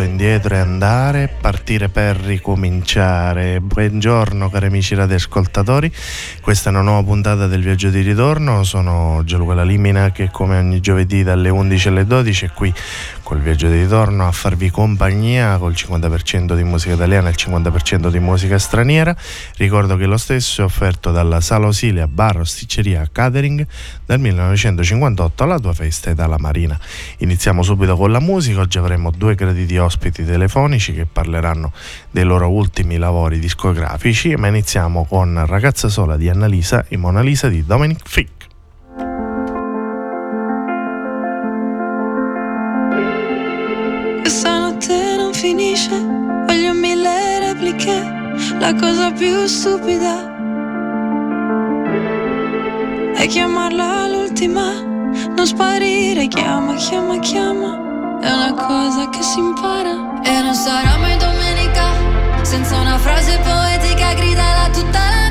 indietro e andare, partire per ricominciare. Buongiorno cari amici radioascoltatori, questa è una nuova puntata del viaggio di ritorno, sono Gianluca Limina che come ogni giovedì dalle 11 alle 12 è qui col viaggio di ritorno a farvi compagnia col 50% di musica italiana e il 50% di musica straniera. Ricordo che lo stesso è offerto dalla Sala Osilia Bar Osticceria Catering dal 1958 alla tua festa e dalla Marina. Iniziamo subito con la musica, oggi avremo due graditi ospiti telefonici che parleranno dei loro ultimi lavori discografici, ma iniziamo con Ragazza sola di Annalisa e Mona Lisa di Dominic Fick. Repliche, la cosa più stupida è chiamarla l'ultima, non sparire, chiama, chiama, chiama è una cosa che si impara. E non sarà mai domenica senza una frase poetica gridala tutta la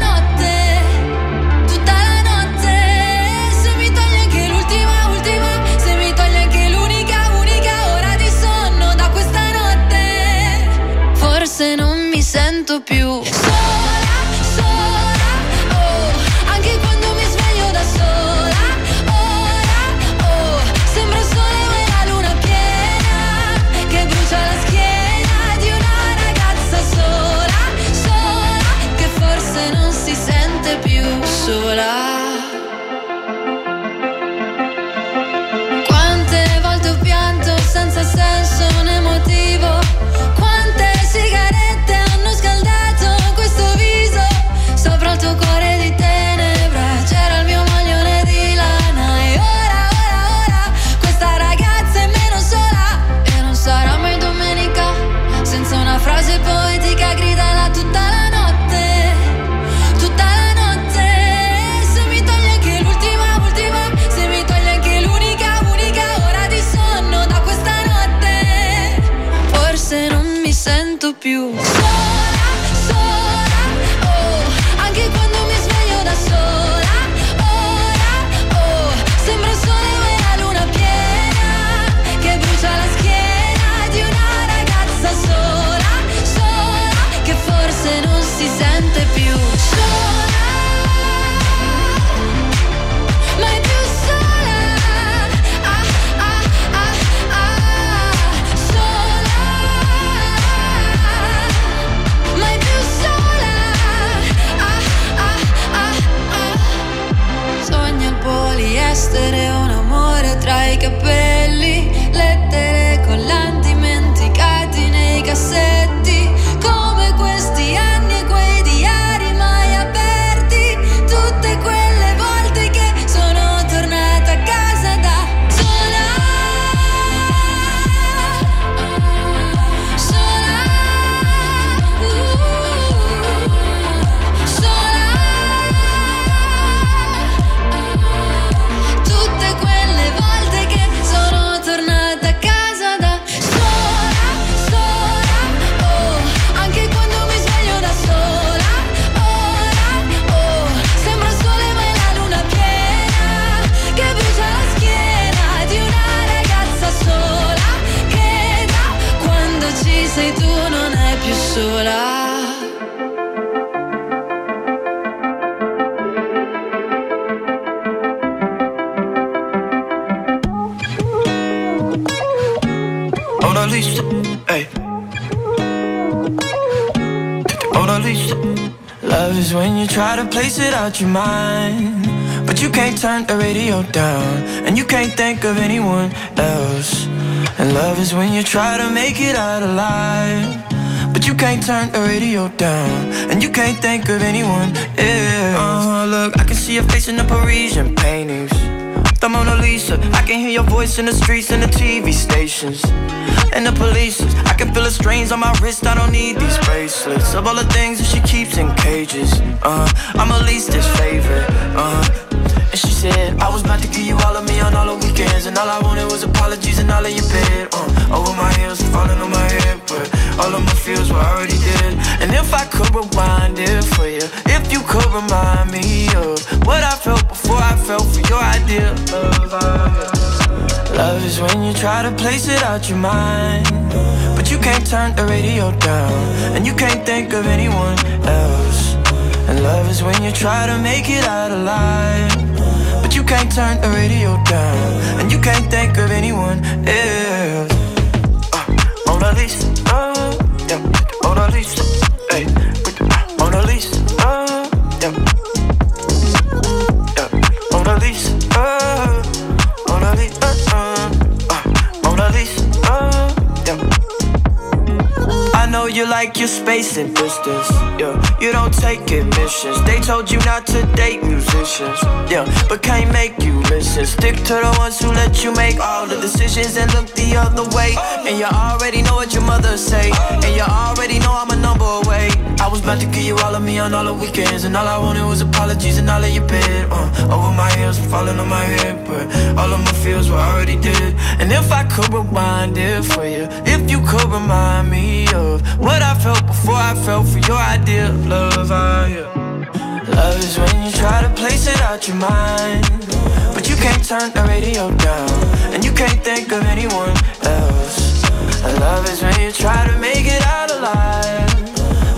più. Your mind. But you can't turn the radio down, and you can't think of anyone else. And love is when you try to make it out alive. But you can't turn the radio down, and you can't think of anyone else. Uh, look, I can see your face in the Parisian paintings. The Mona Lisa, I can hear your voice in the streets and the TV stations and the police. Can feel the strains on my wrist. I don't need these bracelets. Of all the things that she keeps in cages, uh, I'm at least favorite. Uh, And she said, I was about to give you all of me on all the weekends. And all I wanted was apologies and all of your bed. Uh, over my heels, falling on my head. But all of my feels were already dead. And if I could rewind it for you, if you could remind me of what I felt before I felt for your idea of love. Love is when you try to place it out your mind. You can't turn the radio down. And you can't think of anyone else. And love is when you try to make it out alive. But you can't turn the radio down. And you can't think of anyone else. Uh, Mona Lisa, like your space and distance, yeah. You don't take admissions. They told you not to date musicians, yeah. But can't make you listen. Stick to the ones who let you make all the decisions and look the other way. And you already know what your mother say. And you already know I'm a number away. I was about to give you all of me on all the weekends. And all I wanted was apologies and all of your bed. Uh, over my heels, falling on my head. But all of my feels were already dead. And if I could rewind it for you, if you could remind me of what I felt before I felt for your idea of love. Uh, yeah. Love is when you try to place it out your mind. But you can't turn the radio down. And you can't think of anyone else. Love is when you try to make it out alive.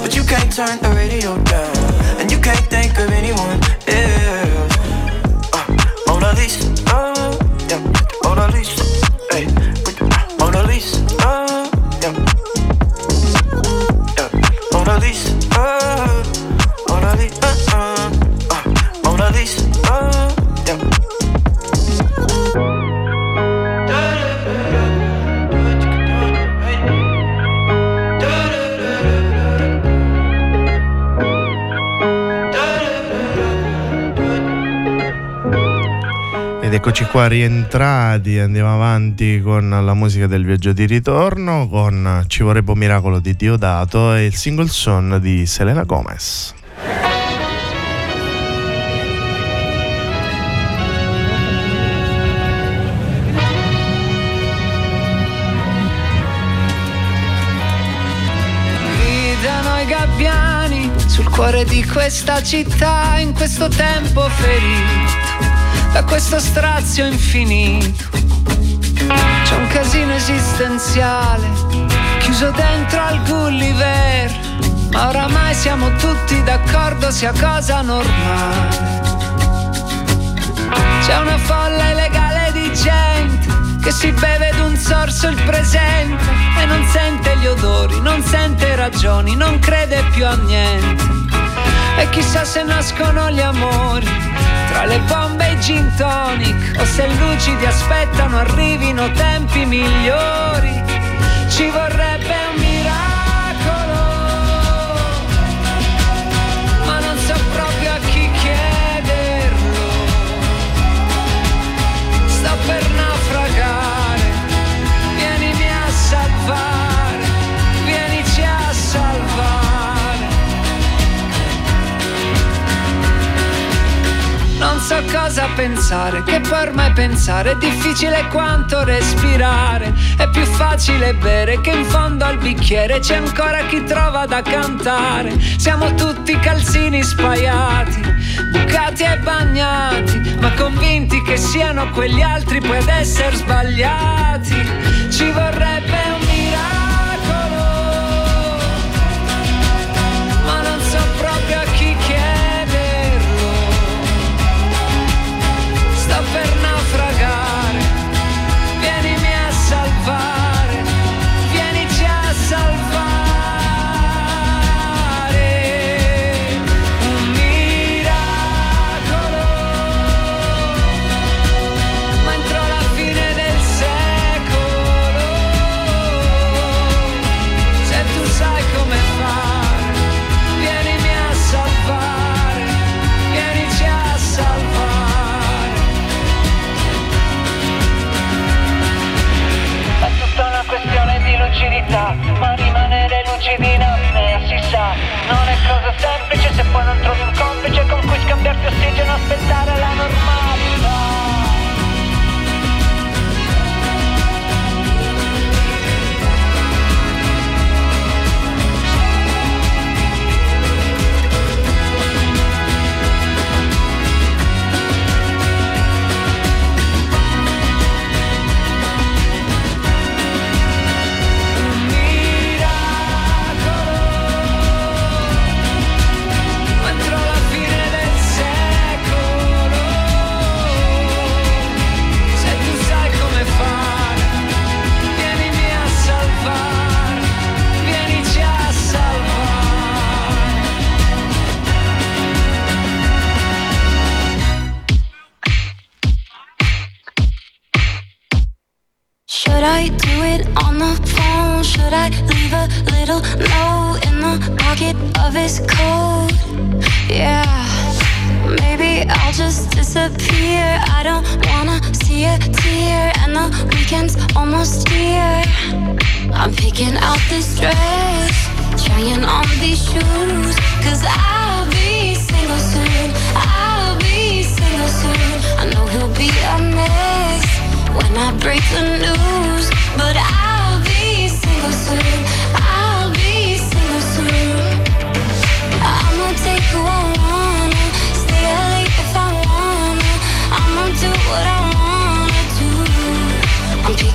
But you can't turn the radio down. And you can't think of anyone else. Uh, Mona Lisa, uh, yeah. Mona Lisa, hey. Eccoci qua rientrati, andiamo avanti con la musica del viaggio di ritorno con Ci vorrebbe un miracolo di Diodato e il single son di Selena Gomez. Cuore di questa città in questo tempo ferito da questo strazio infinito. C'è un casino esistenziale chiuso dentro al Gulliver, ma oramai siamo tutti d'accordo sia cosa normale. C'è una folla illegale di gente che si beve d'un sorso il presente e non sente gli odori, non sente ragioni, non crede più a niente. E chissà se nascono gli amori tra le bombe e i gin tonic o se lucidi aspettano arrivino tempi migliori. Ci vorrebbe so cosa pensare, che per me pensare è difficile quanto respirare. È più facile bere che in fondo al bicchiere c'è ancora chi trova da cantare. Siamo tutti calzini spaiati, bucati e bagnati, ma convinti che siano quegli altri poi ad essere sbagliati. Ci vorrebbe ossigeno, aspettare la normale. I leave a little note in the pocket of his coat? Yeah. Maybe I'll just disappear. I don't wanna see a tear, and the weekend's almost here. I'm picking out this dress, trying on these shoes, cause I'll be single soon. I'll be single soon. I know he'll be a mess when I break the news, but I'll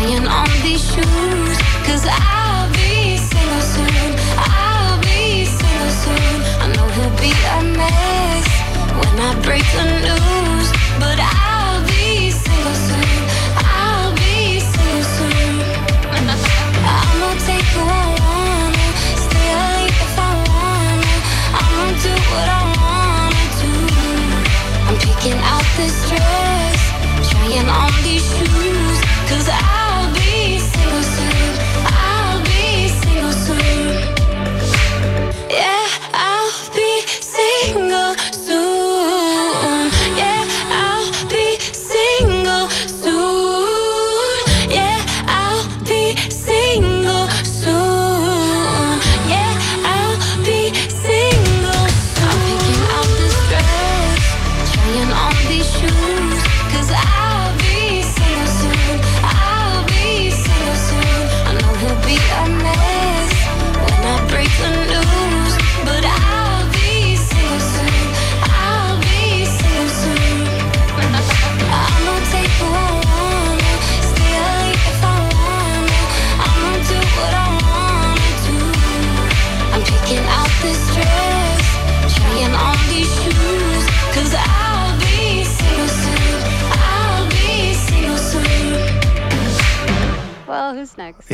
trying on these shoes. I'll be single soon. I'll be single soon. I know he'll be a mess when I break the news.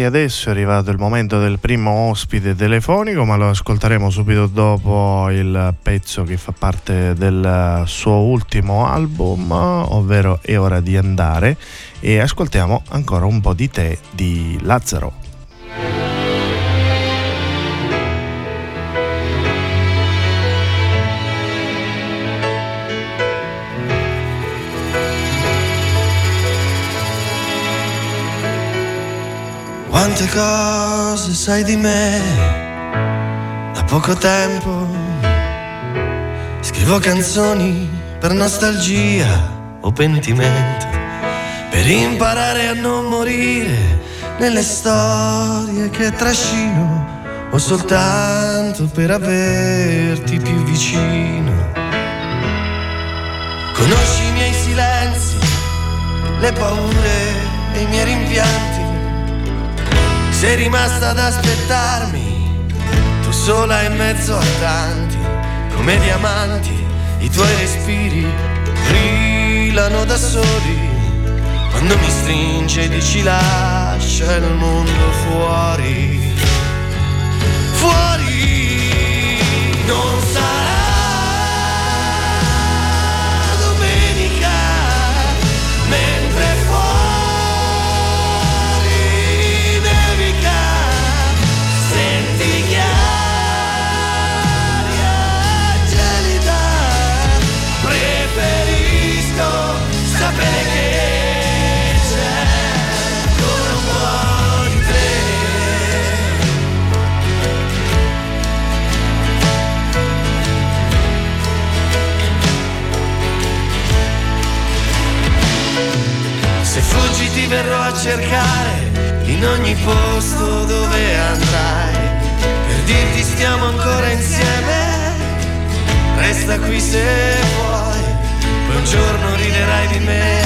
Adesso è arrivato il momento del primo ospite telefonico, ma lo ascolteremo subito dopo il pezzo che fa parte del suo ultimo album, ovvero È ora di andare. E ascoltiamo ancora un po' di te di Lazzaro. Quante cose sai di me da poco tempo. Scrivo canzoni per nostalgia o pentimento, per imparare a non morire nelle storie che trascino o soltanto per averti più vicino. Conosci i miei silenzi, le paure e i miei rimpianti. Sei rimasta ad aspettarmi, tu sola in mezzo a tanti, come diamanti, i tuoi respiri brillano da soli. Quando mi stringe e dici lascia il mondo fuori, fuori non sarà ti verrò a cercare in ogni posto dove andrai. Per dirti stiamo ancora insieme Resta qui se vuoi. Poi un giorno riderai di me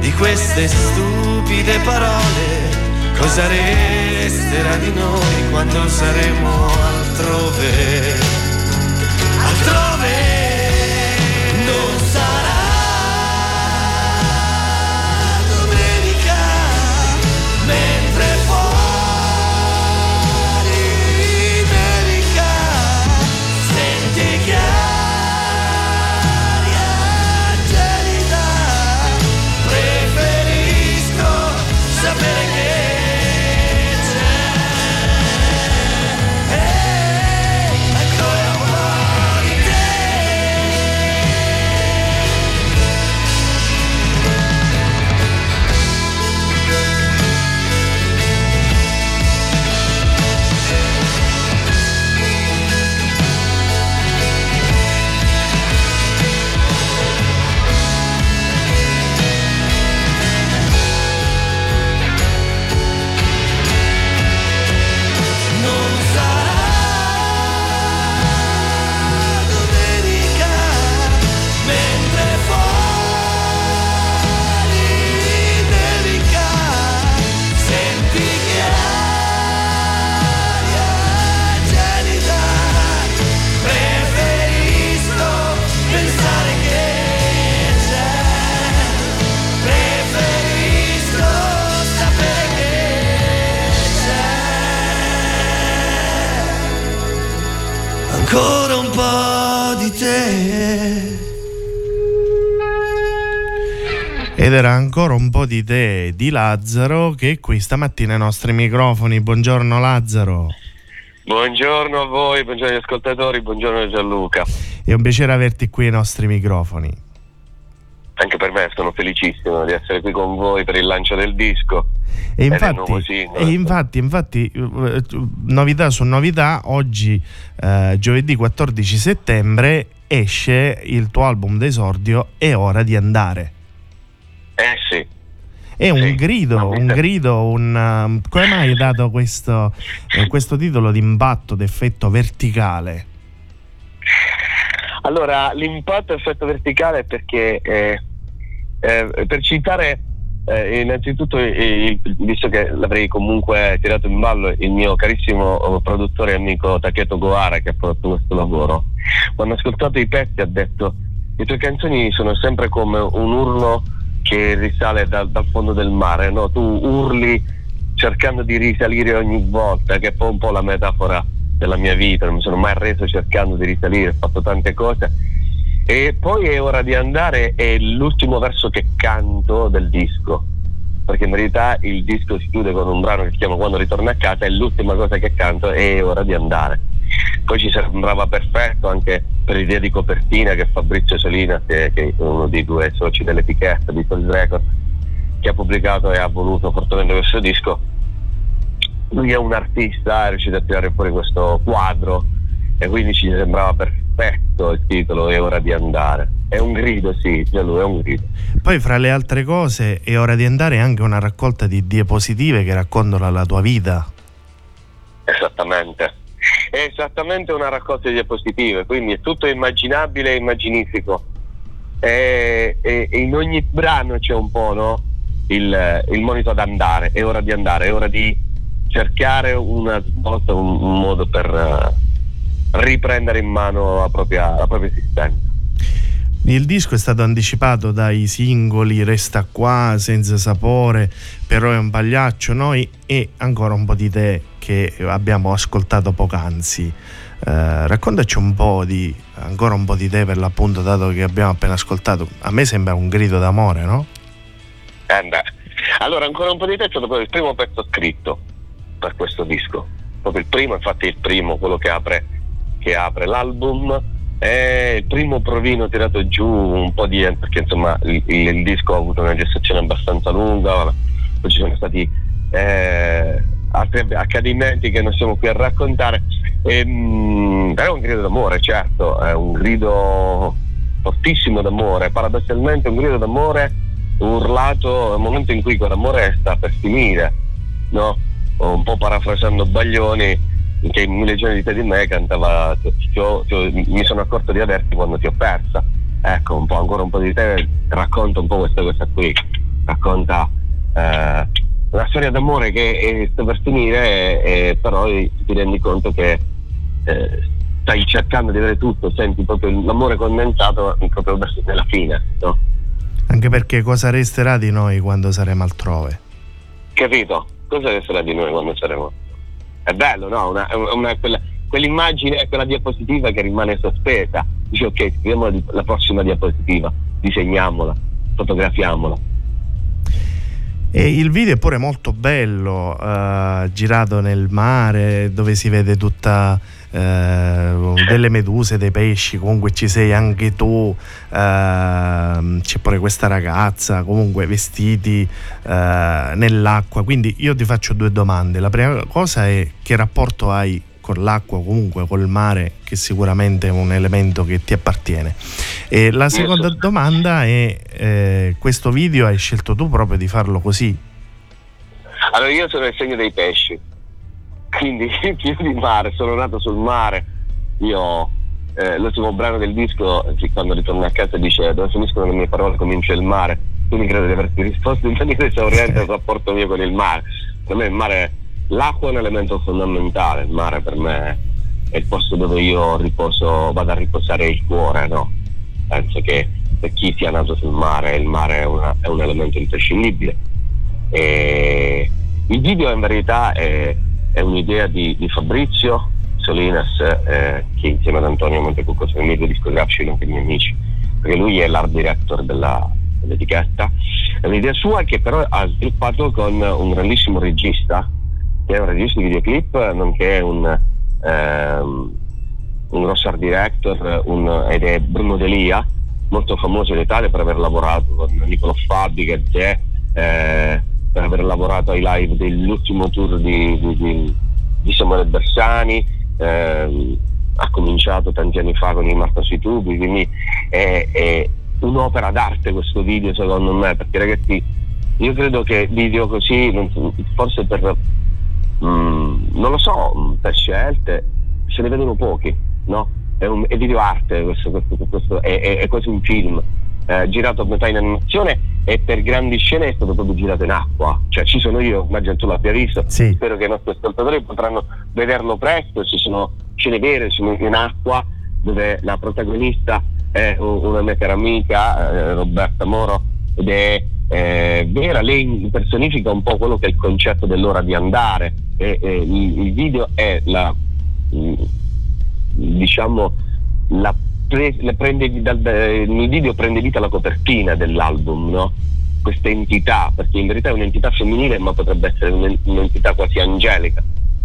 Di queste stupide parole. Cosa resterà di noi quando saremo altrove, di te di Lazzaro che è qui stamattina ai nostri microfoni. Buongiorno Lazzaro. Buongiorno a voi, buongiorno agli ascoltatori, buongiorno Gianluca. È un piacere averti qui ai nostri microfoni. Anche per me sono felicissimo di essere qui con voi per il lancio del disco. E infatti, e infatti, infatti, eh, novità su novità, oggi eh, giovedì 14 settembre esce il tuo album d'esordio È ora di andare. Eh sì. È un Sì, grido, un grido, un... um, come mai hai dato questo, eh, questo titolo di impatto d'effetto verticale? Allora, l'impatto effetto verticale perché, eh, eh, per citare eh, innanzitutto, eh, il- visto che l'avrei comunque tirato in ballo, il mio carissimo eh, produttore e amico Taketo Gohara che ha fatto questo lavoro, quando ha ascoltato i pezzi ha detto le tue canzoni sono sempre come un urlo che risale dal, dal fondo del mare, no? tu urli cercando di risalire ogni volta, che è un po' la metafora della mia vita, non mi sono mai reso cercando di risalire, ho fatto tante cose. E poi è ora di andare, è l'ultimo verso che canto del disco, perché in verità il disco si chiude con un brano che si chiama Quando ritorno a casa e l'ultima cosa che canto è ora di andare. Poi ci sembrava perfetto anche per l'idea di copertina che Fabrizio Solina, che, che è uno dei due soci dell'etichetta di Soul Record, che ha pubblicato e ha voluto fortemente questo disco. Lui è un artista, è riuscito a tirare fuori questo quadro e quindi ci sembrava perfetto il titolo È ora di andare. È un grido, sì, già lui è un grido. Poi fra le altre cose è ora di andare anche una raccolta di diapositive che raccontano la tua vita. Esattamente. È esattamente una raccolta di diapositive, quindi è tutto immaginabile e immaginifico. E, e- e in ogni brano c'è un po' no? il, il monito ad andare, è ora di andare, è ora di cercare una svolta, un, un modo per eh, riprendere in mano la propria, la propria esistenza. Il disco è stato anticipato dai singoli Resta qua, Senza sapore, Però è un pagliaccio, noi e ancora un po' di te che abbiamo ascoltato poc'anzi. Eh, raccontaci un po' di ancora un po' di te per l'appunto dato che abbiamo appena ascoltato. A me sembra un grido d'amore, no? Eh beh. Allora, ancora un po' di tempo dopo il primo pezzo scritto per questo disco. Proprio il primo, infatti il primo, quello che apre, che apre l'album. È il primo provino tirato giù un po' di perché insomma il- il disco ha avuto una gestazione abbastanza lunga, poi ci sono stati eh, altri accadimenti che non siamo qui a raccontare. Ehm, è un grido d'amore, certo, è un grido fortissimo d'amore, paradossalmente un grido d'amore urlato nel momento in cui quell'amore sta per finire, no? Un po' parafrasando Baglioni che in Mille giorni di te di me cantava "Ti ho- ti ho- mi sono accorto di averti quando ti ho persa. Ecco, un po' ancora un po' di te racconta un po' questa cosa qui, racconta eh, una storia d'amore che eh, sta per finire, eh, però ti rendi conto che eh, stai cercando di avere tutto, senti proprio l'amore condensato proprio verso nella fine, no? Anche perché cosa resterà di noi quando saremo altrove? Capito? Cosa resterà di noi quando saremo? È bello, no? Una, una, quella, quell'immagine, quella diapositiva che rimane sospesa. Dici ok, scriviamo la prossima diapositiva, disegniamola, fotografiamola. E il video è pure molto bello, uh, girato nel mare, dove si vede tutta uh, delle meduse, dei pesci, comunque ci sei anche tu, uh, c'è pure questa ragazza, comunque vestiti nell'acqua. Quindi io ti faccio due domande. La prima cosa è che rapporto hai con l'acqua, comunque col mare, che sicuramente è un elemento che ti appartiene. E la seconda domanda è, eh, questo video hai scelto tu proprio di farlo così? Allora io sono il segno dei pesci, quindi più di mare, sono nato sul mare, io eh, l'ultimo brano del disco, quando ritorno a casa dice dove finiscono le mie parole comincia il mare, quindi credo di averti risposto in maniera esauriente al rapporto mio con il mare. Per me il mare L'acqua è un elemento fondamentale, il mare per me è il posto dove io riposo, vado a riposare il cuore, no? Penso che per chi sia nato sul mare, il mare è, una, è un elemento imprescindibile. E il video in verità è, è un'idea di, di, Fabrizio Solinas, eh, che insieme ad Antonio Montecucco sono i miei discografici e anche miei amici, perché lui è l'art director della, dell'etichetta. È un'idea sua che però ha sviluppato con un grandissimo regista che è un regista di videoclip, nonché un, ehm, un art director un, ed è Bruno Delia, molto famoso in Italia per aver lavorato con che è, eh, per aver lavorato ai live dell'ultimo tour di, di, di, di Samuele Bersani. Eh, ha cominciato tanti anni fa con i Marta sui tubi, quindi è, è un'opera d'arte questo video secondo me, perché ragazzi io credo che video così, forse per Mm, non lo so, per scelte se ne vedono pochi, no? È, un, è videoarte, questo, questo, questo è, è, è, quasi un film. Eh, girato a metà in animazione e per grandi scene è stato proprio girato in acqua. Cioè ci sono io, immagino tu l'abbia visto, sì. spero che i nostri ascoltatori potranno vederlo presto, ci sono scene vere, sono in acqua dove la protagonista è una mia cara amica, eh, Roberta Moro, ed è eh, vera, lei personifica un po' quello che è il concetto dell'ora di andare e, e il, video è la mm, diciamo la pre, dal, il video prende vita la copertina dell'album no? questa entità perché in verità è un'entità femminile ma potrebbe essere un'entità quasi angelica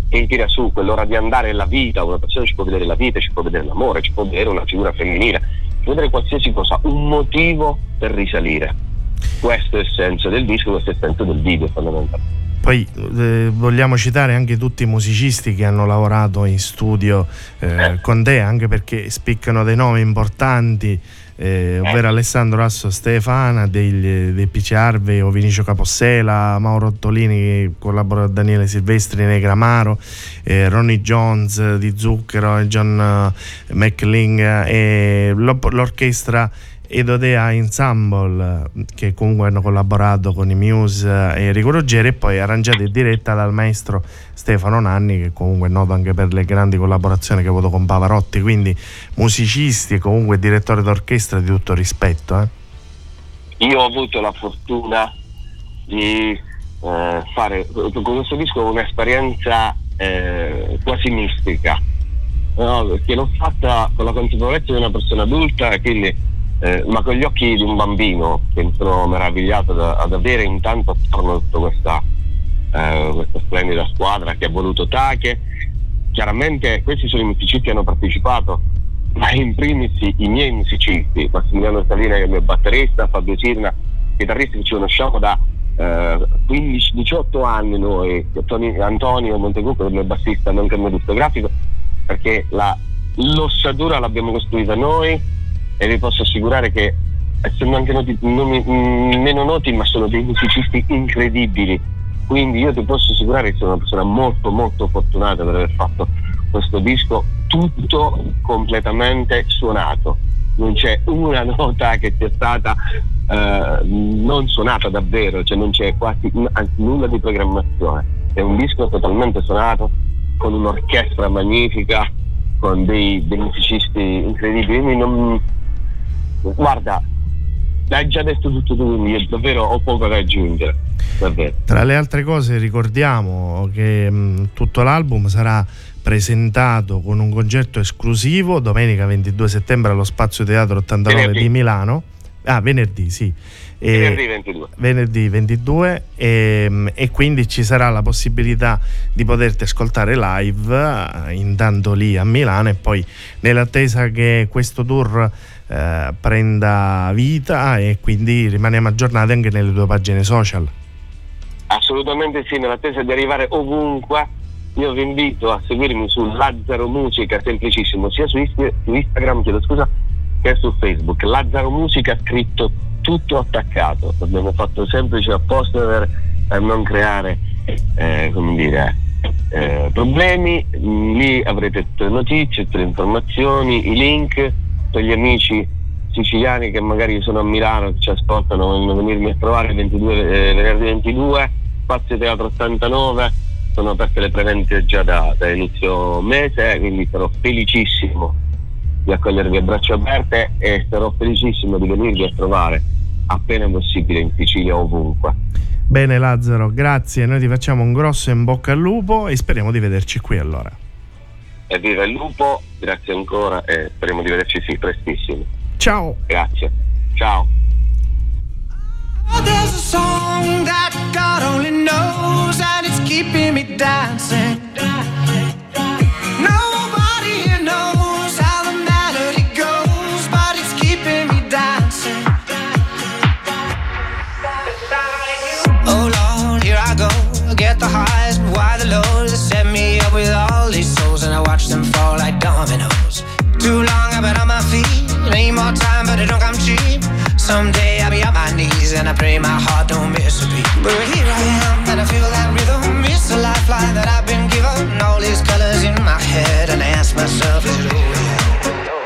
che tira su quell'ora di andare è la vita una persona ci può vedere la vita ci può vedere l'amore ci può vedere una figura femminile ci può vedere qualsiasi cosa un motivo per risalire questo è il senso del disco, questo è il senso del video fondamentalmente. Poi eh, vogliamo citare anche tutti i musicisti che hanno lavorato in studio eh, eh. con te, anche perché spiccano dei nomi importanti, eh, ovvero Alessandro Asso Stefana dei, dei PC Arve o Vinicio Capossela, Mauro Ottolini che collabora con Daniele Silvestri, Negramaro, eh, Ronnie Jones di Zucchero, John eh, McLean e l'orchestra Edodea Ensemble che comunque hanno collaborato con i Muse e Enrico Ruggeri e poi arrangiata e diretta dal maestro Stefano Nanni che comunque è noto anche per le grandi collaborazioni che ha avuto con Pavarotti quindi musicisti e comunque direttore d'orchestra di tutto rispetto eh. io ho avuto la fortuna di eh, fare con questo disco un'esperienza eh, quasi mistica no? che l'ho fatta con la consapevolezza di una persona adulta quindi eh, ma con gli occhi di un bambino che mi sono meravigliato da, ad avere intanto attorno a tutta questa, eh, questa splendida squadra che ha voluto Tache. Chiaramente questi sono i musicisti che hanno partecipato, ma in primis i miei musicisti, Massimiliano Salina che è il mio batterista, Fabio Sirna, chitarristi che ci conosciamo da eh, 15-18 anni noi, Antonio Montecucco, il mio bassista, nonché il mio discografico, perché la, l'ossatura l'abbiamo costruita noi e vi posso assicurare che essendo anche noti, nomi, mh, meno noti ma sono dei musicisti incredibili quindi io ti posso assicurare che sono una persona molto molto fortunata per aver fatto questo disco tutto completamente suonato non c'è una nota che sia stata eh, non suonata davvero, cioè non c'è quasi anzi, nulla di programmazione. È un disco totalmente suonato, con un'orchestra magnifica, con dei, dei musicisti incredibili. Guarda, hai già detto tutto tu, quindi davvero ho poco da aggiungere. Davvero. Tra le altre cose ricordiamo che mh, tutto l'album sarà presentato con un concerto esclusivo domenica 22 settembre allo Spazio Teatro 89 venerdì. di Milano. Ah, venerdì, sì. E, venerdì 22. Venerdì 22 e, e, quindi ci sarà la possibilità di poterti ascoltare live eh, intanto lì a Milano e poi nell'attesa che questo tour eh, prenda vita e quindi rimaniamo aggiornati anche nelle tue pagine social. Assolutamente sì, nell'attesa di arrivare ovunque io vi invito a seguirmi su Lazzaro Musica, semplicissimo, sia su, su Instagram, chiedo scusa, che su Facebook. Lazzaro Musica scritto tutto attaccato, l'abbiamo fatto semplice apposta per, per non creare, eh, come dire, eh, problemi. Lì avrete tutte le notizie, tutte le informazioni, i link per gli amici siciliani che magari sono a Milano, che ci ascoltano, vogliono venirmi a trovare il 22, eh, venerdì 22, Spazio Teatro 89 sono aperte le prevente già da, da inizio mese, quindi sarò felicissimo di accogliervi a braccia aperte e sarò felicissimo di venirvi a trovare appena possibile in Sicilia ovunque. Bene Lazzaro, grazie, noi ti facciamo un grosso in bocca al lupo e speriamo di vederci qui allora. Evviva il lupo, grazie ancora e speriamo di vederci sì prestissimo. Ciao. Grazie. Ciao. There's a song that God only knows, and it's keeping me dancing. Nobody here knows how the melody goes, but it's keeping me dancing. Oh Lord, here I go. Get the highs, but why the lows? They set me up with all watch them fall like dominoes. Too long I've been on my feet. Need more time, but I don't come cheap. Someday I'll be on my knees and I pray my heart don't miss a beat. But here I am and I feel that rhythm. It's a lifeline that I've been given. All these colors in my head and I ask myself, is it over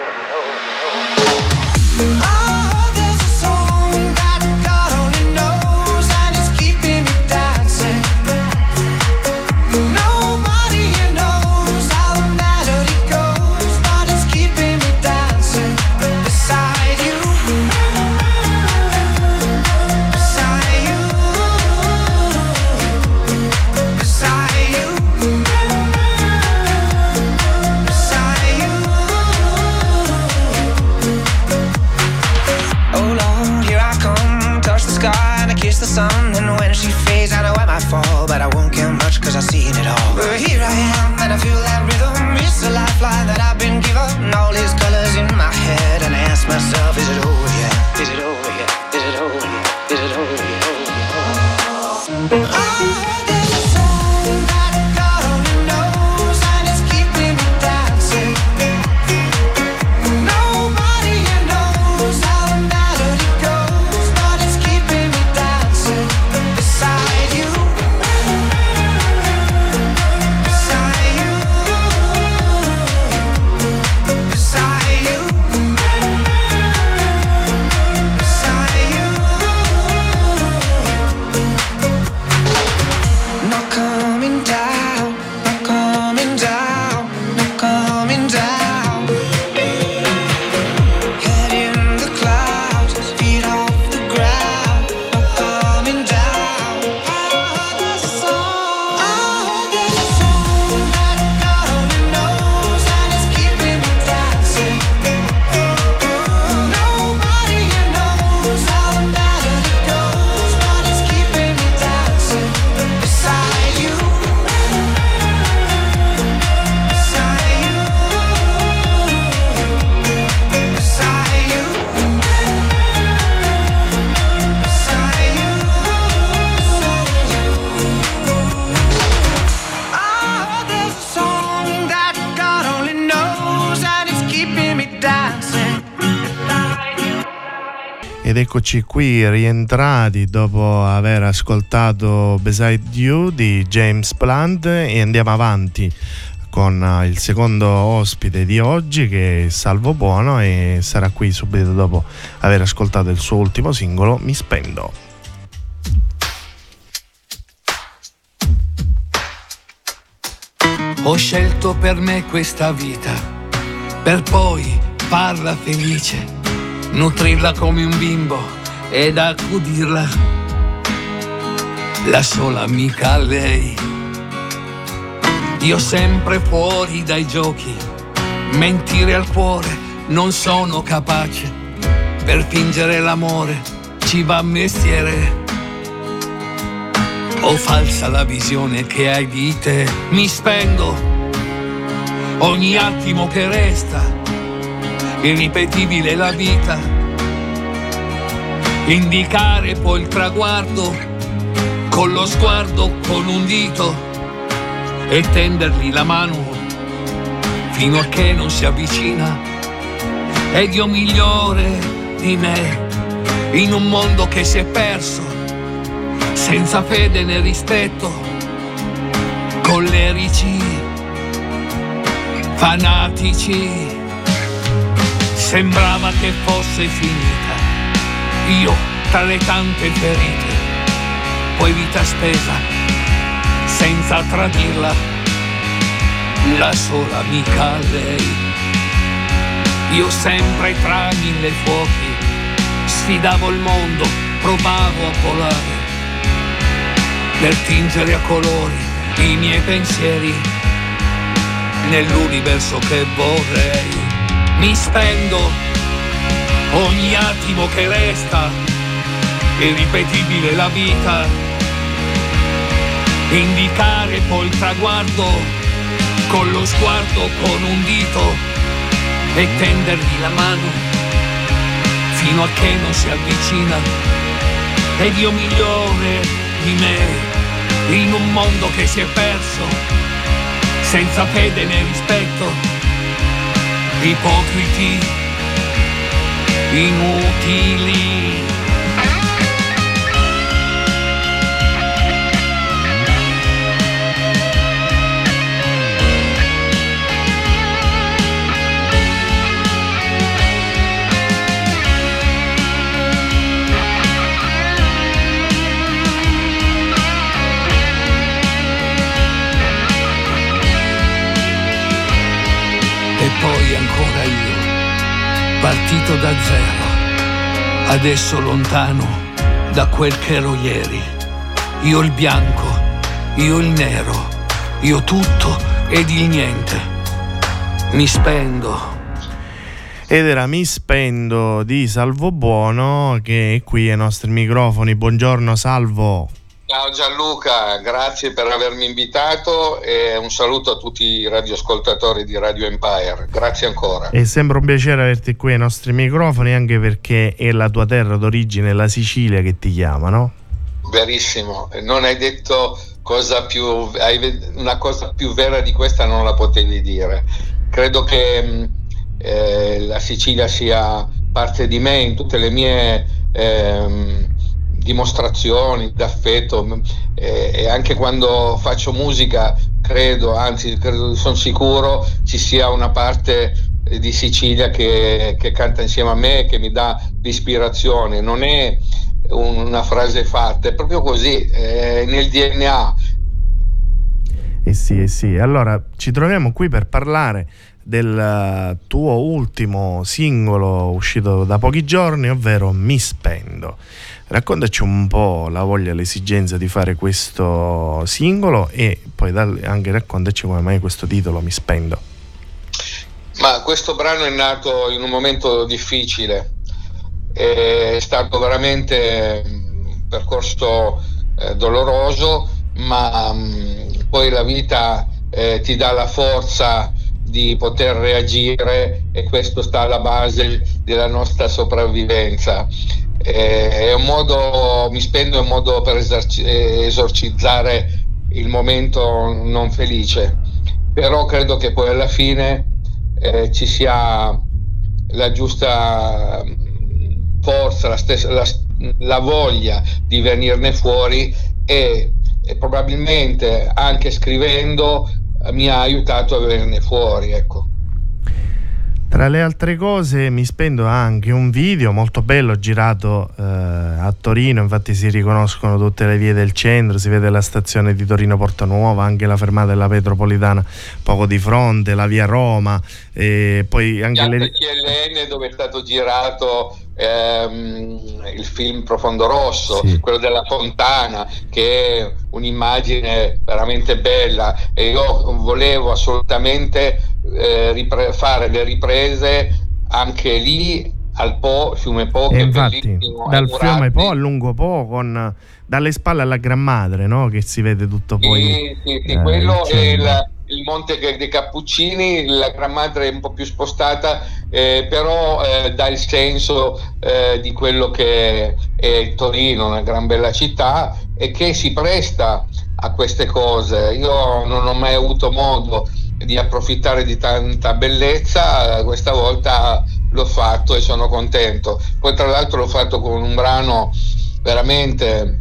Eccoci qui rientrati dopo aver ascoltato Beside You di James Blunt e andiamo avanti con eh, il secondo ospite di oggi che è Salvo Buono e sarà qui subito dopo aver ascoltato il suo ultimo singolo Mi spendo. Ho scelto per me questa vita, per poi farla felice, nutrirla come un bimbo ed accudirla. La sola amica lei. Io sempre fuori dai giochi, mentire al cuore non sono capace. Per fingere l'amore ci va mestiere. O falsa la visione che hai di te, mi spendo ogni attimo che resta, irripetibile la vita, indicare poi il traguardo con lo sguardo, con un dito e tendergli la mano fino a che non si avvicina ed io migliore di me in un mondo che si è perso senza fede né rispetto, collerici, fanatici. Sembrava che fosse finita, io tra le tante ferite, poi vita spesa, senza tradirla, la sola amica lei. Io sempre tra mille fuochi, sfidavo il mondo, provavo a volare per tingere a colori i miei pensieri nell'universo che vorrei. Mi spendo ogni attimo che resta, irripetibile la vita, indicare poi il traguardo con lo sguardo, con un dito e tendergli la mano fino a che non si avvicina. Ed io migliore di me in un mondo che si è perso senza fede né rispetto ipocriti inutili poi ancora io, partito da zero, adesso lontano da quel che ero ieri. Io il bianco, io il nero, io tutto ed il niente. Mi spendo. Ed era Mi spendo di Salvo Buono che è qui ai nostri microfoni. Buongiorno Salvo. Ciao Gianluca, grazie per avermi invitato e un saluto a tutti i radioascoltatori di Radio Empire. Grazie ancora. È sempre un piacere averti qui ai nostri microfoni, anche perché è la tua terra d'origine, la Sicilia, che ti chiama, no? Verissimo, non hai detto cosa più, una cosa più vera di questa non la potevi dire. Credo che mm, eh, la Sicilia sia parte di me in tutte le mie... Eh, dimostrazioni d'affetto eh, e anche quando faccio musica credo, anzi credo, sono sicuro ci sia una parte di Sicilia che, che canta insieme a me che mi dà l'ispirazione, non è una frase fatta, è proprio così, è nel DNA. Eh sì, eh sì, allora ci troviamo qui per parlare del tuo ultimo singolo uscito da pochi giorni, ovvero Mi spendo. Raccontaci un po' la voglia, l'esigenza di fare questo singolo e poi anche raccontaci come mai questo titolo Mi spendo. Ma questo brano è nato in un momento difficile, è stato veramente un percorso eh, doloroso, ma mh, poi la vita eh, ti dà la forza di poter reagire e questo sta alla base della nostra sopravvivenza è un modo, mi spendo un modo per esorcizzare il momento non felice, però credo che poi alla fine eh, ci sia la giusta forza, la, stessa, la, la voglia di venirne fuori e, e probabilmente anche scrivendo mi ha aiutato a venirne fuori, ecco. Tra le altre cose mi spendo anche un video molto bello girato eh, a Torino, infatti si riconoscono tutte le vie del centro, si vede la stazione di Torino Porta Nuova, anche la fermata della metropolitana poco di fronte, la via Roma, e poi anche le... CLN dove è stato girato ehm, il film Profondo Rosso, sì. quello della fontana, che è un'immagine veramente bella e io volevo assolutamente eh, ripre- fare le riprese anche lì al Po, fiume Po, che infatti, dal fiume Po a lungo Po con dalle spalle alla Gran Madre, no? Che si vede tutto poi. Sì, sì, sì eh, quello è il, il Monte dei Cappuccini, la Gran Madre è un po' più spostata, eh, però eh, dà il senso eh, di quello che è Torino, una gran bella città e che si presta a queste cose. Io non ho mai avuto modo di approfittare di tanta bellezza, questa volta l'ho fatto e sono contento. Poi tra l'altro l'ho fatto con un brano veramente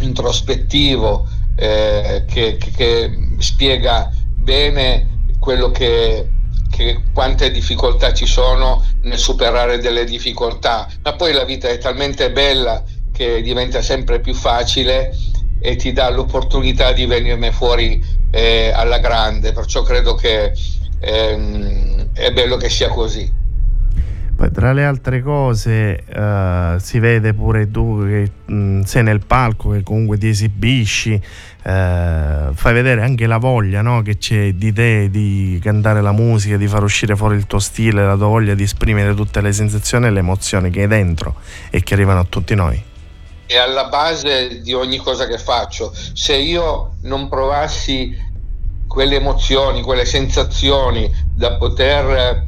introspettivo eh, che, che, che spiega bene quello che, che, quante difficoltà ci sono nel superare delle difficoltà, ma poi la vita è talmente bella che diventa sempre più facile e ti dà l'opportunità di venirne fuori eh, alla grande, perciò credo che ehm, è bello che sia così. Poi tra le altre cose uh, si vede pure tu che mh, sei nel palco, che comunque ti esibisci, uh, fai vedere anche la voglia no? che c'è di te di cantare la musica, di far uscire fuori il tuo stile, la tua voglia di esprimere tutte le sensazioni e le emozioni che hai dentro e che arrivano a tutti noi. È alla base di ogni cosa che faccio. Se io non provassi quelle emozioni, quelle sensazioni da poter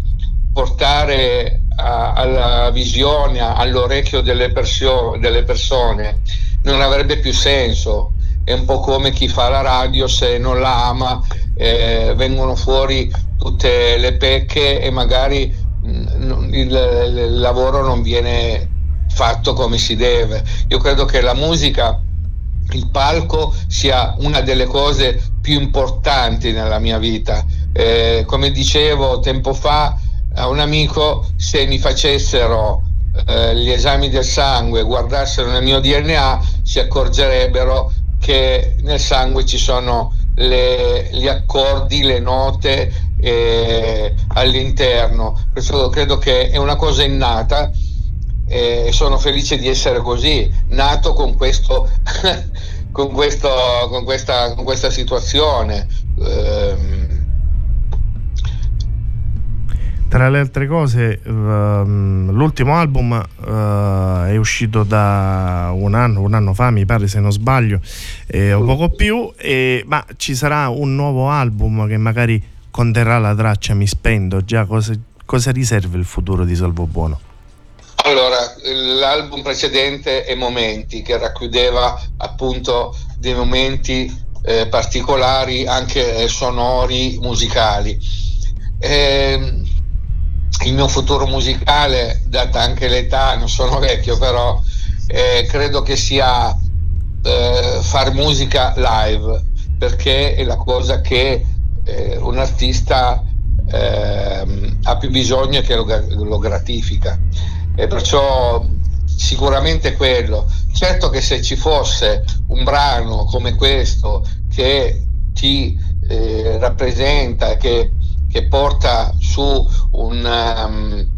portare a, alla visione, all'orecchio delle, perso- delle persone, non avrebbe più senso. È un po' come chi fa la radio, se non la ama, eh, vengono fuori tutte le pecche e magari mh, mm, il, il lavoro non viene fatto come si deve. Io credo che la musica il palco sia una delle cose più importanti nella mia vita. Eh, come dicevo tempo fa, a un amico se mi facessero eh, gli esami del sangue, guardassero nel mio DNA, si accorgerebbero che nel sangue ci sono le, gli accordi, le note eh, all'interno. Questo credo che è una cosa innata e sono felice di essere così, nato con questo, con, questo, con, questa, con questa situazione. Eh, tra le altre cose, um, l'ultimo album uh, è uscito da un anno, un anno fa, mi pare se non sbaglio, eh, o poco più, eh, ma ci sarà un nuovo album che magari conterrà la traccia Mi spendo. Già, cosa, cosa riserva il futuro di Salvo Buono? Allora, l'album precedente è Momenti, che racchiudeva appunto dei momenti eh, particolari, anche sonori, musicali. Eh, il mio futuro musicale, data anche l'età, non sono vecchio, però eh, credo che sia eh, fare musica live, perché è la cosa che eh, un artista ehm, ha più bisogno e che lo, lo gratifica. E perciò sicuramente quello. Certo che se ci fosse un brano come questo che ti eh, rappresenta, che che porta su un, um,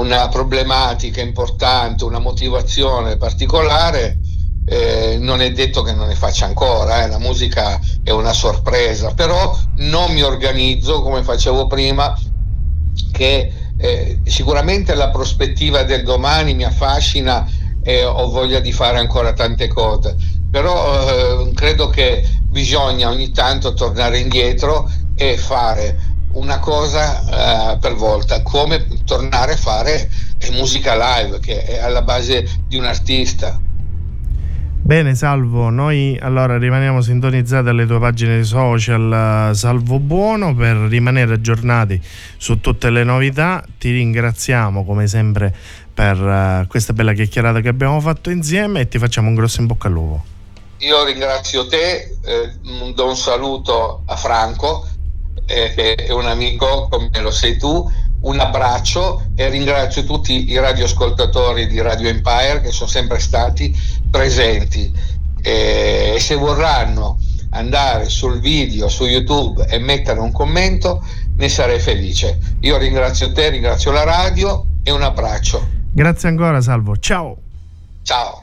una problematica importante, una motivazione particolare, eh, non è detto che non ne faccia ancora, eh. la musica è una sorpresa, però non mi organizzo come facevo prima, che eh, sicuramente la prospettiva del domani mi affascina e ho voglia di fare ancora tante cose, però eh, credo che bisogna ogni tanto tornare indietro e fare una cosa uh, per volta, come tornare a fare musica live, che è alla base di un artista. Bene Salvo, noi allora rimaniamo sintonizzati alle tue pagine social Salvo Buono per rimanere aggiornati su tutte le novità. Ti ringraziamo come sempre per uh, questa bella chiacchierata che abbiamo fatto insieme e ti facciamo un grosso in bocca al lupo. Io ringrazio te, eh, do un saluto a Franco eh, che è un amico come lo sei tu, un abbraccio e ringrazio tutti i radioascoltatori di Radio Empire che sono sempre stati presenti e se vorranno andare sul video su YouTube e mettere un commento ne sarei felice. Io ringrazio te, ringrazio la radio e un abbraccio. Grazie ancora Salvo, ciao. Ciao.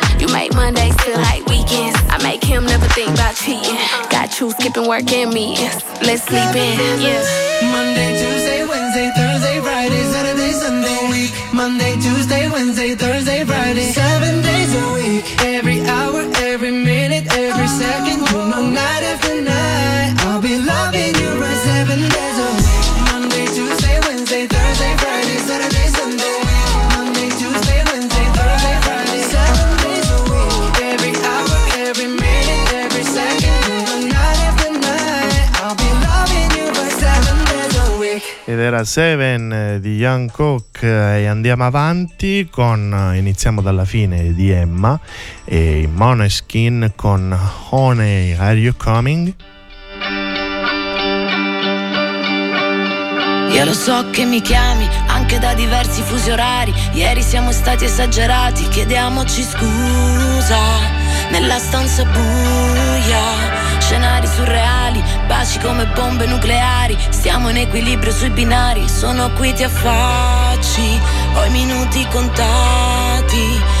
You make Mondays feel like weekends. I make him never think about cheating. Got you skipping work and meetings. Let's sleep in, yeah. Monday, Tuesday, Wednesday, Thursday, Friday, Saturday, Sunday. Week. Monday, Tuesday, Wednesday, Thursday, Friday. Era Seven di Young Cook e andiamo avanti con, iniziamo dalla fine di Emma e Moneskin con Honey Are You Coming? Io lo so che mi chiami anche da diversi fusi orari. Ieri siamo stati esagerati, chiediamoci scusa. Nella stanza buia, scenari surreali, baci come bombe nucleari. Stiamo in equilibrio sui binari, sono qui ti affacci. Ho i minuti contati.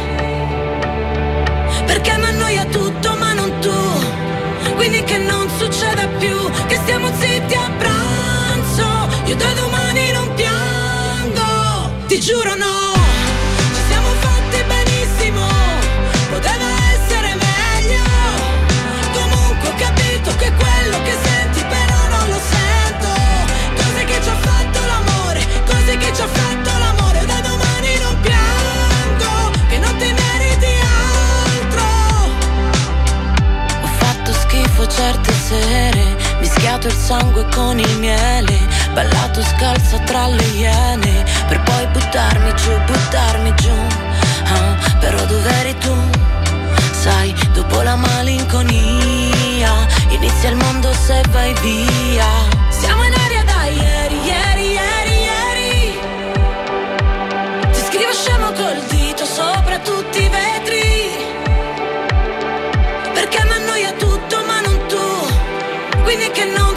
Perché mi annoia tutto ma non tu. Quindi che non succeda più Che stiamo zitti a pranzo. Io da domani non piango Ti giuro no mischiato il sangue con il miele, ballato scalzo tra le iene, per poi buttarmi giù, buttarmi giù. Ah, però dov'eri tu? Sai, dopo la malinconia, inizia il mondo se vai via. Siamo in aria da ieri, ieri, ieri, ieri. Ti scrivo scemo col dito sopra tutti i vetri. Perché mi annoia tutto, ma non tu. Quindi che non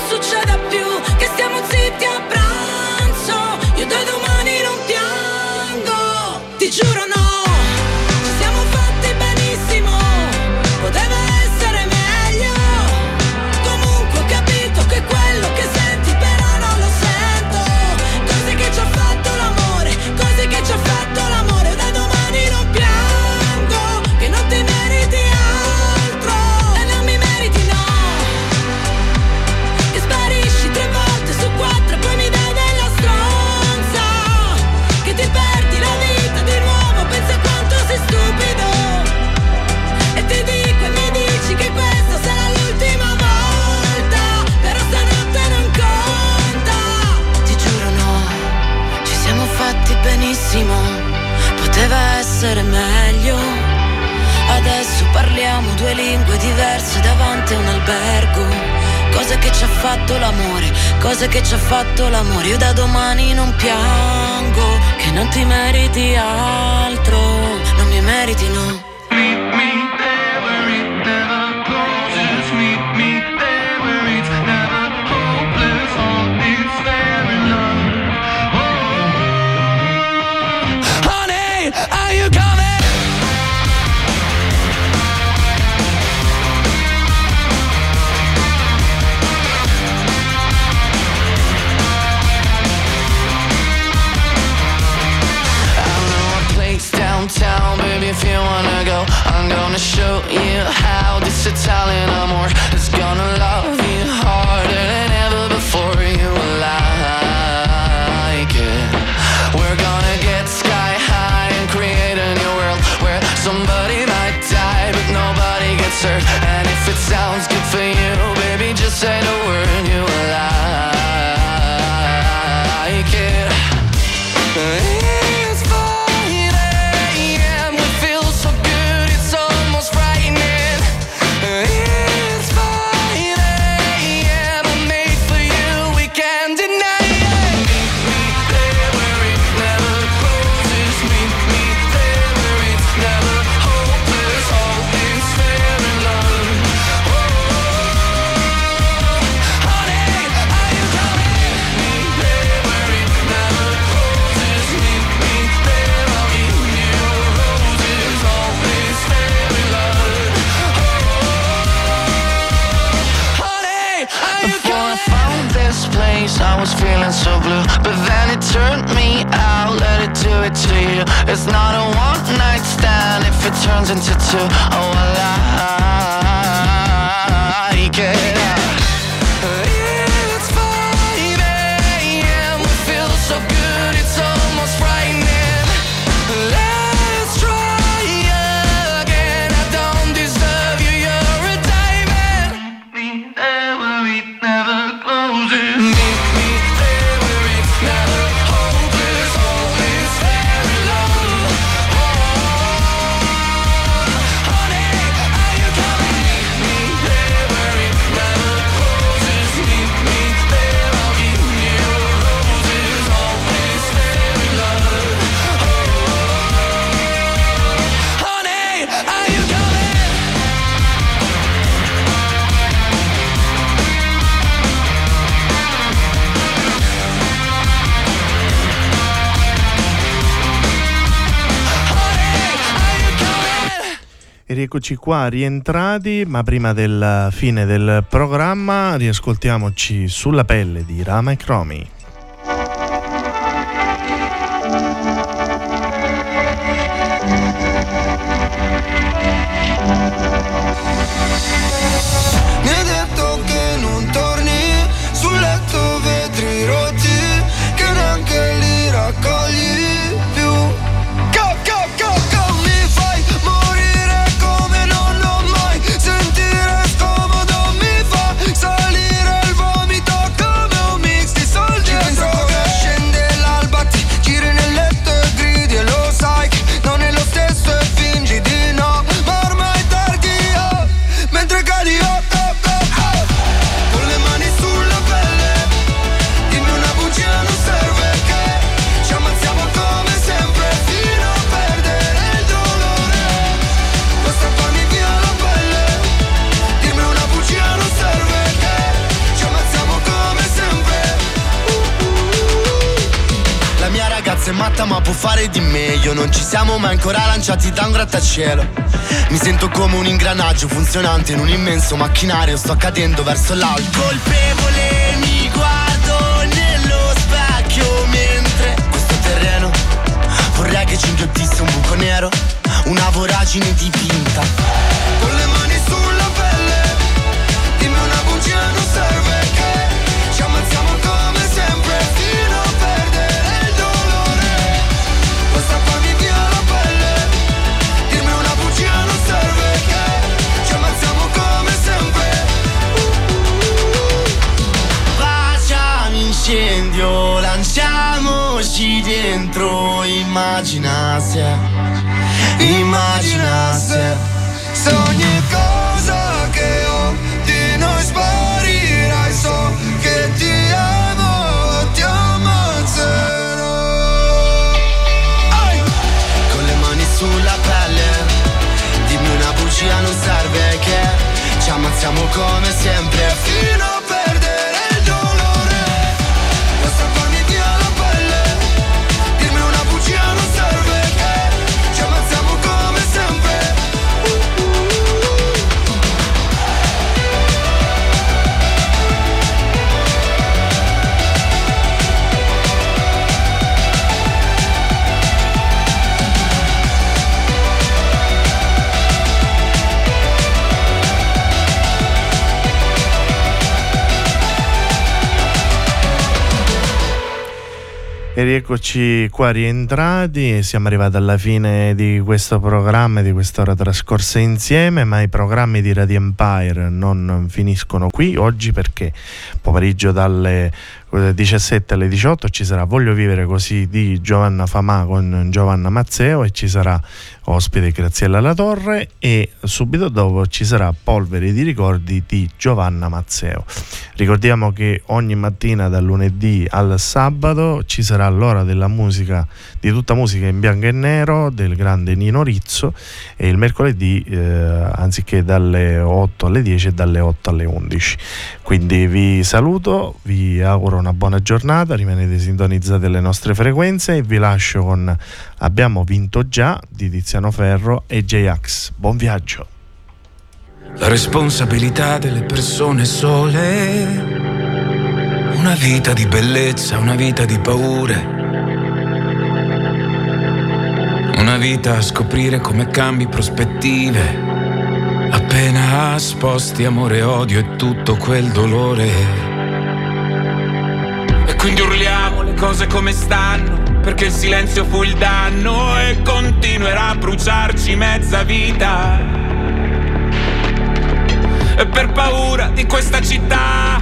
E rieccoci qua, rientrati, ma prima della fine del programma riascoltiamoci sulla pelle di Rama e Cromi. Lanciati da un grattacielo. Mi sento come un ingranaggio funzionante in un immenso macchinario. Sto cadendo verso l'alto. Colpevole mi guardo nello specchio Mentre questo terreno vorrei che ci inghiottisse un buco nero Una voragine dipinta. Con le mani sulla pelle Dimmi una bugia non serve dentro Immagina se Immagina se Se E rieccoci qua rientrati, siamo arrivati alla fine di questo programma, di quest'ora trascorsa insieme, ma i programmi di Radio Empire non finiscono qui oggi perché pomeriggio dalle 17 alle 18 ci sarà Voglio vivere così di Giovanna Famà con Giovanna Mazzeo e ci sarà ospite Graziella La Torre e subito dopo ci sarà Polvere di ricordi di Giovanna Mazzeo. Ricordiamo che ogni mattina dal lunedì al sabato ci sarà l'ora della musica, di tutta musica in bianco e nero del grande Nino Rizzo e il mercoledì eh, anziché dalle 8 alle 10 dalle 8 alle 11. Quindi vi saluto, vi auguro una buona giornata, rimanete sintonizzati alle nostre frequenze e vi lascio con Abbiamo vinto già di Tiziano Ferro e J-Ax. Buon viaggio! La responsabilità delle persone sole, una vita di bellezza, una vita di paure, una vita a scoprire come cambi prospettive, appena sposti amore, odio e tutto quel dolore. Quindi urliamo le cose come stanno, perché il silenzio fu il danno e continuerà a bruciarci mezza vita. E per paura di questa città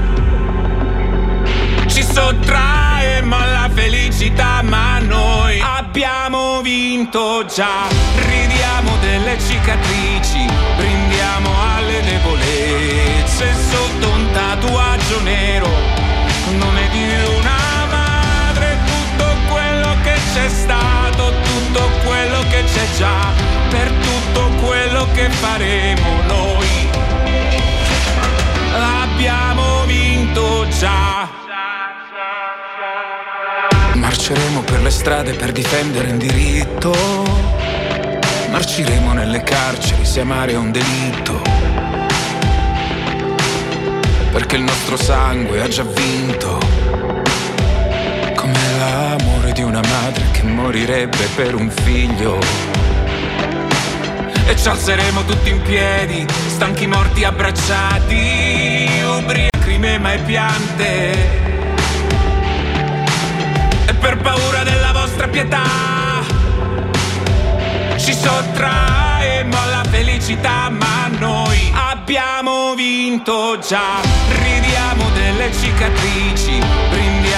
ci sottraemo alla felicità, ma noi abbiamo vinto già. Ridiamo delle cicatrici, brindiamo alle debolezze sotto un tatuaggio nero, nome di una stato, tutto quello che c'è già, per tutto quello che faremo noi. Abbiamo vinto già. Marceremo per le strade per difendere il diritto. Marciremo nelle carceri se amare è un delitto. Perché il nostro sangue ha già vinto. Di una madre che morirebbe per un figlio. E ci alzeremo tutti in piedi, stanchi morti abbracciati, ubriachi mema e piante. E per paura della vostra pietà, ci sottraemo alla felicità, ma noi abbiamo vinto già. Ridiamo delle cicatrici,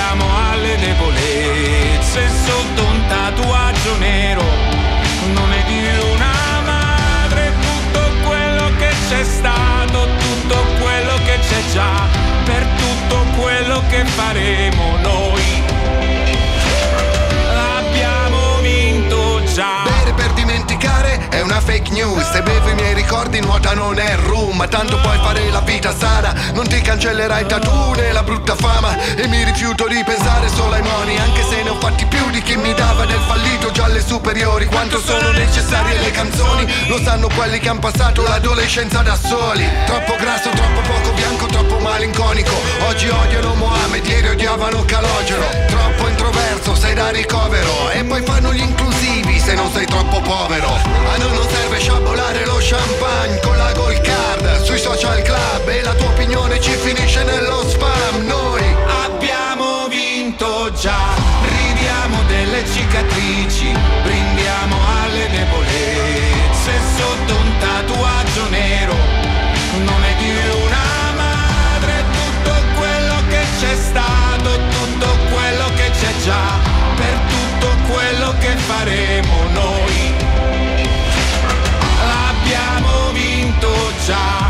brindiamo alle debolezze sotto un tatuaggio nero, nome di una madre, tutto quello che c'è stato, tutto quello che c'è già, per tutto quello che faremo noi. Abbiamo vinto già. È una fake news Se bevo i miei ricordi nuota non è rum tanto puoi fare la vita sana Non ti cancellerai tattoo né la brutta fama. E mi rifiuto di pensare solo ai moni Anche se ne ho fatti più di chi mi dava del fallito. Già alle superiori Quanto sono necessarie le canzoni? Lo sanno quelli che hanno passato l'adolescenza da soli. Troppo grasso, troppo poco bianco, troppo malinconico. Oggi odiano Mohamed, ieri odiavano Calogero. Troppo introverso, sei da ricovero. E poi fanno gli inclusivi se non sei troppo povero. A noi non serve sciabolare lo champagne con la gold card sui social club e la tua opinione ci finisce nello spam. Noi abbiamo vinto già, ridiamo delle cicatrici, brindiamo alle debolezze sotto un tatuaggio nero. Non è di una mano c'è stato tutto quello che c'è già faremo noi. Abbiamo vinto già.